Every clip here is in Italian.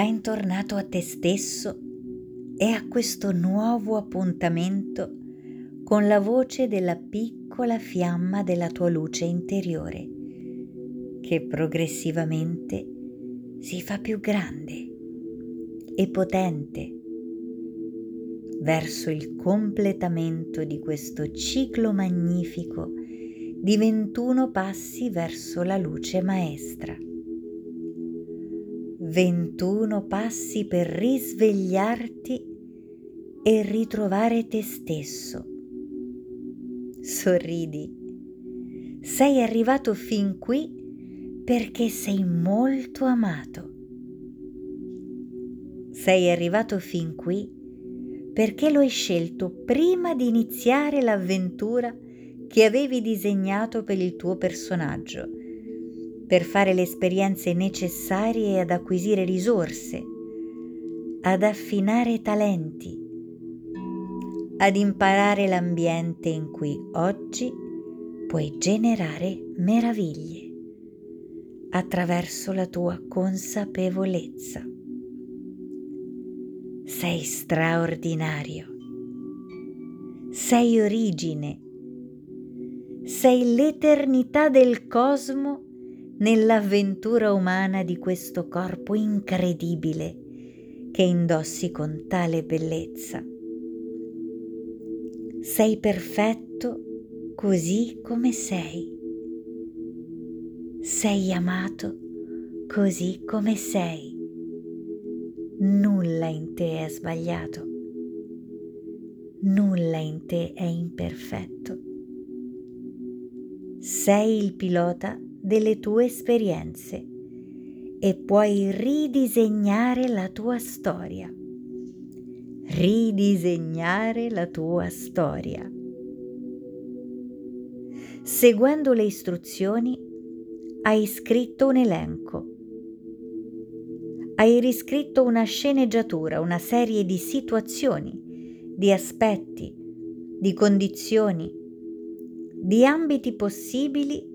Bentornato a te stesso e a questo nuovo appuntamento con la voce della piccola fiamma della tua luce interiore, che progressivamente si fa più grande e potente verso il completamento di questo ciclo magnifico di 21 passi verso la luce maestra. 21 passi per risvegliarti e ritrovare te stesso. Sorridi. Sei arrivato fin qui perché sei molto amato. Sei arrivato fin qui perché lo hai scelto prima di iniziare l'avventura che avevi disegnato per il tuo personaggio per fare le esperienze necessarie ad acquisire risorse, ad affinare talenti, ad imparare l'ambiente in cui oggi puoi generare meraviglie attraverso la tua consapevolezza. Sei straordinario, sei origine, sei l'eternità del cosmo nell'avventura umana di questo corpo incredibile che indossi con tale bellezza. Sei perfetto così come sei. Sei amato così come sei. Nulla in te è sbagliato. Nulla in te è imperfetto. Sei il pilota delle tue esperienze e puoi ridisegnare la tua storia. Ridisegnare la tua storia. Seguendo le istruzioni hai scritto un elenco. Hai riscritto una sceneggiatura, una serie di situazioni, di aspetti, di condizioni, di ambiti possibili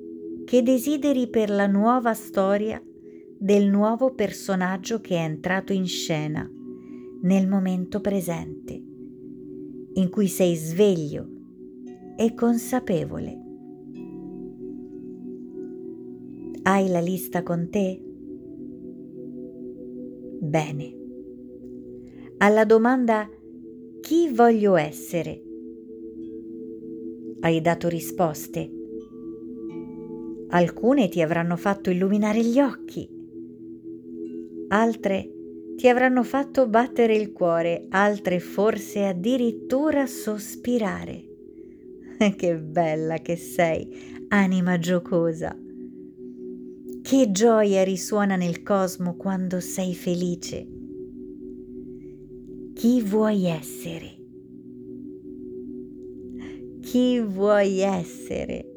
che desideri per la nuova storia del nuovo personaggio che è entrato in scena nel momento presente, in cui sei sveglio e consapevole. Hai la lista con te? Bene. Alla domanda chi voglio essere? Hai dato risposte Alcune ti avranno fatto illuminare gli occhi, altre ti avranno fatto battere il cuore, altre forse addirittura sospirare. Che bella che sei, anima giocosa. Che gioia risuona nel cosmo quando sei felice. Chi vuoi essere? Chi vuoi essere?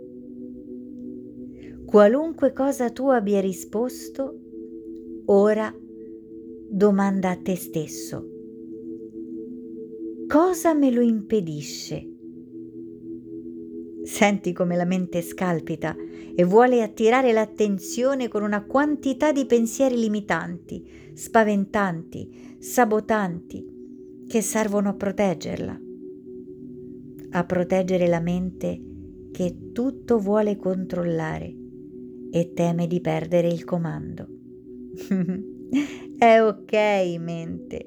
Qualunque cosa tu abbia risposto, ora domanda a te stesso. Cosa me lo impedisce? Senti come la mente scalpita e vuole attirare l'attenzione con una quantità di pensieri limitanti, spaventanti, sabotanti, che servono a proteggerla, a proteggere la mente che tutto vuole controllare e teme di perdere il comando. È ok, mente.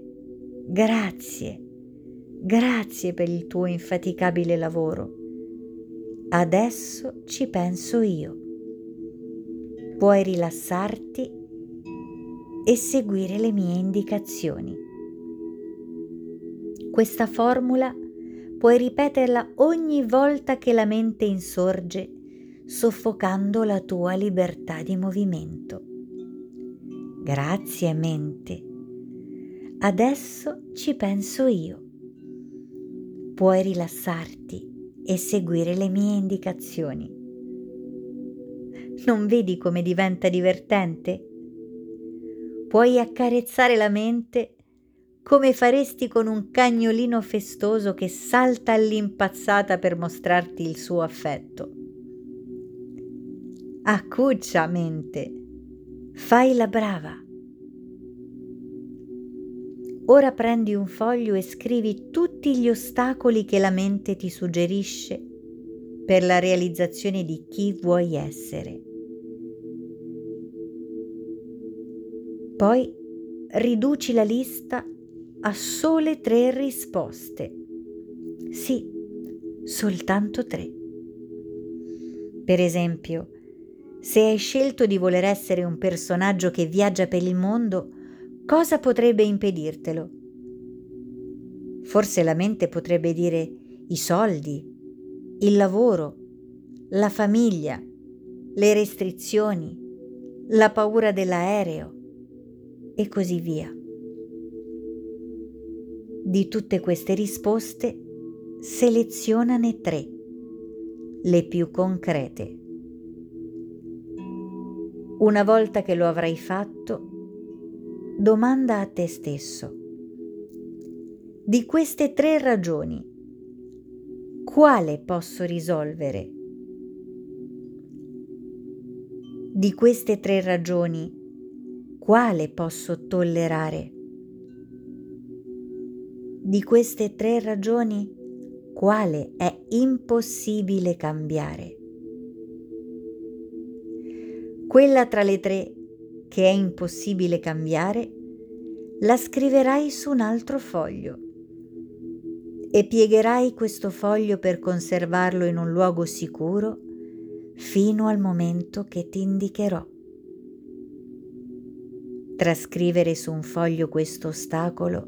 Grazie. Grazie per il tuo infaticabile lavoro. Adesso ci penso io. Puoi rilassarti e seguire le mie indicazioni. Questa formula puoi ripeterla ogni volta che la mente insorge soffocando la tua libertà di movimento. Grazie mente. Adesso ci penso io. Puoi rilassarti e seguire le mie indicazioni. Non vedi come diventa divertente? Puoi accarezzare la mente come faresti con un cagnolino festoso che salta all'impazzata per mostrarti il suo affetto accuccia mente, fai la brava. Ora prendi un foglio e scrivi tutti gli ostacoli che la mente ti suggerisce per la realizzazione di chi vuoi essere. Poi riduci la lista a sole tre risposte. Sì, soltanto tre. Per esempio, se hai scelto di voler essere un personaggio che viaggia per il mondo, cosa potrebbe impedirtelo? Forse la mente potrebbe dire i soldi, il lavoro, la famiglia, le restrizioni, la paura dell'aereo e così via. Di tutte queste risposte, selezionane tre, le più concrete. Una volta che lo avrai fatto, domanda a te stesso. Di queste tre ragioni, quale posso risolvere? Di queste tre ragioni, quale posso tollerare? Di queste tre ragioni, quale è impossibile cambiare? Quella tra le tre che è impossibile cambiare, la scriverai su un altro foglio e piegherai questo foglio per conservarlo in un luogo sicuro fino al momento che ti indicherò. Trascrivere su un foglio questo ostacolo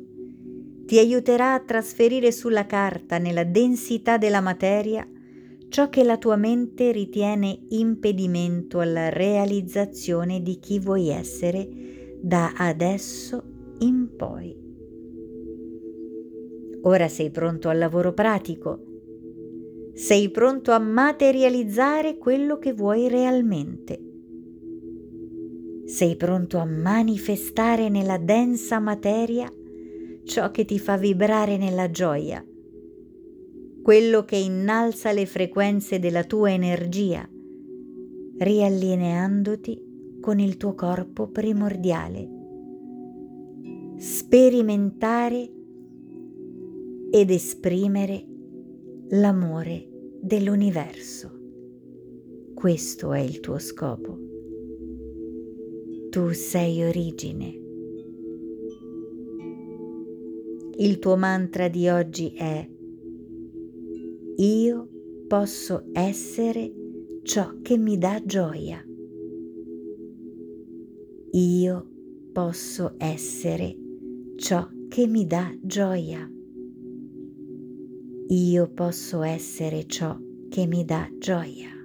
ti aiuterà a trasferire sulla carta, nella densità della materia, ciò che la tua mente ritiene impedimento alla realizzazione di chi vuoi essere da adesso in poi. Ora sei pronto al lavoro pratico, sei pronto a materializzare quello che vuoi realmente. Sei pronto a manifestare nella densa materia ciò che ti fa vibrare nella gioia quello che innalza le frequenze della tua energia, riallineandoti con il tuo corpo primordiale. Sperimentare ed esprimere l'amore dell'universo. Questo è il tuo scopo. Tu sei origine. Il tuo mantra di oggi è io posso essere ciò che mi dà gioia. Io posso essere ciò che mi dà gioia. Io posso essere ciò che mi dà gioia.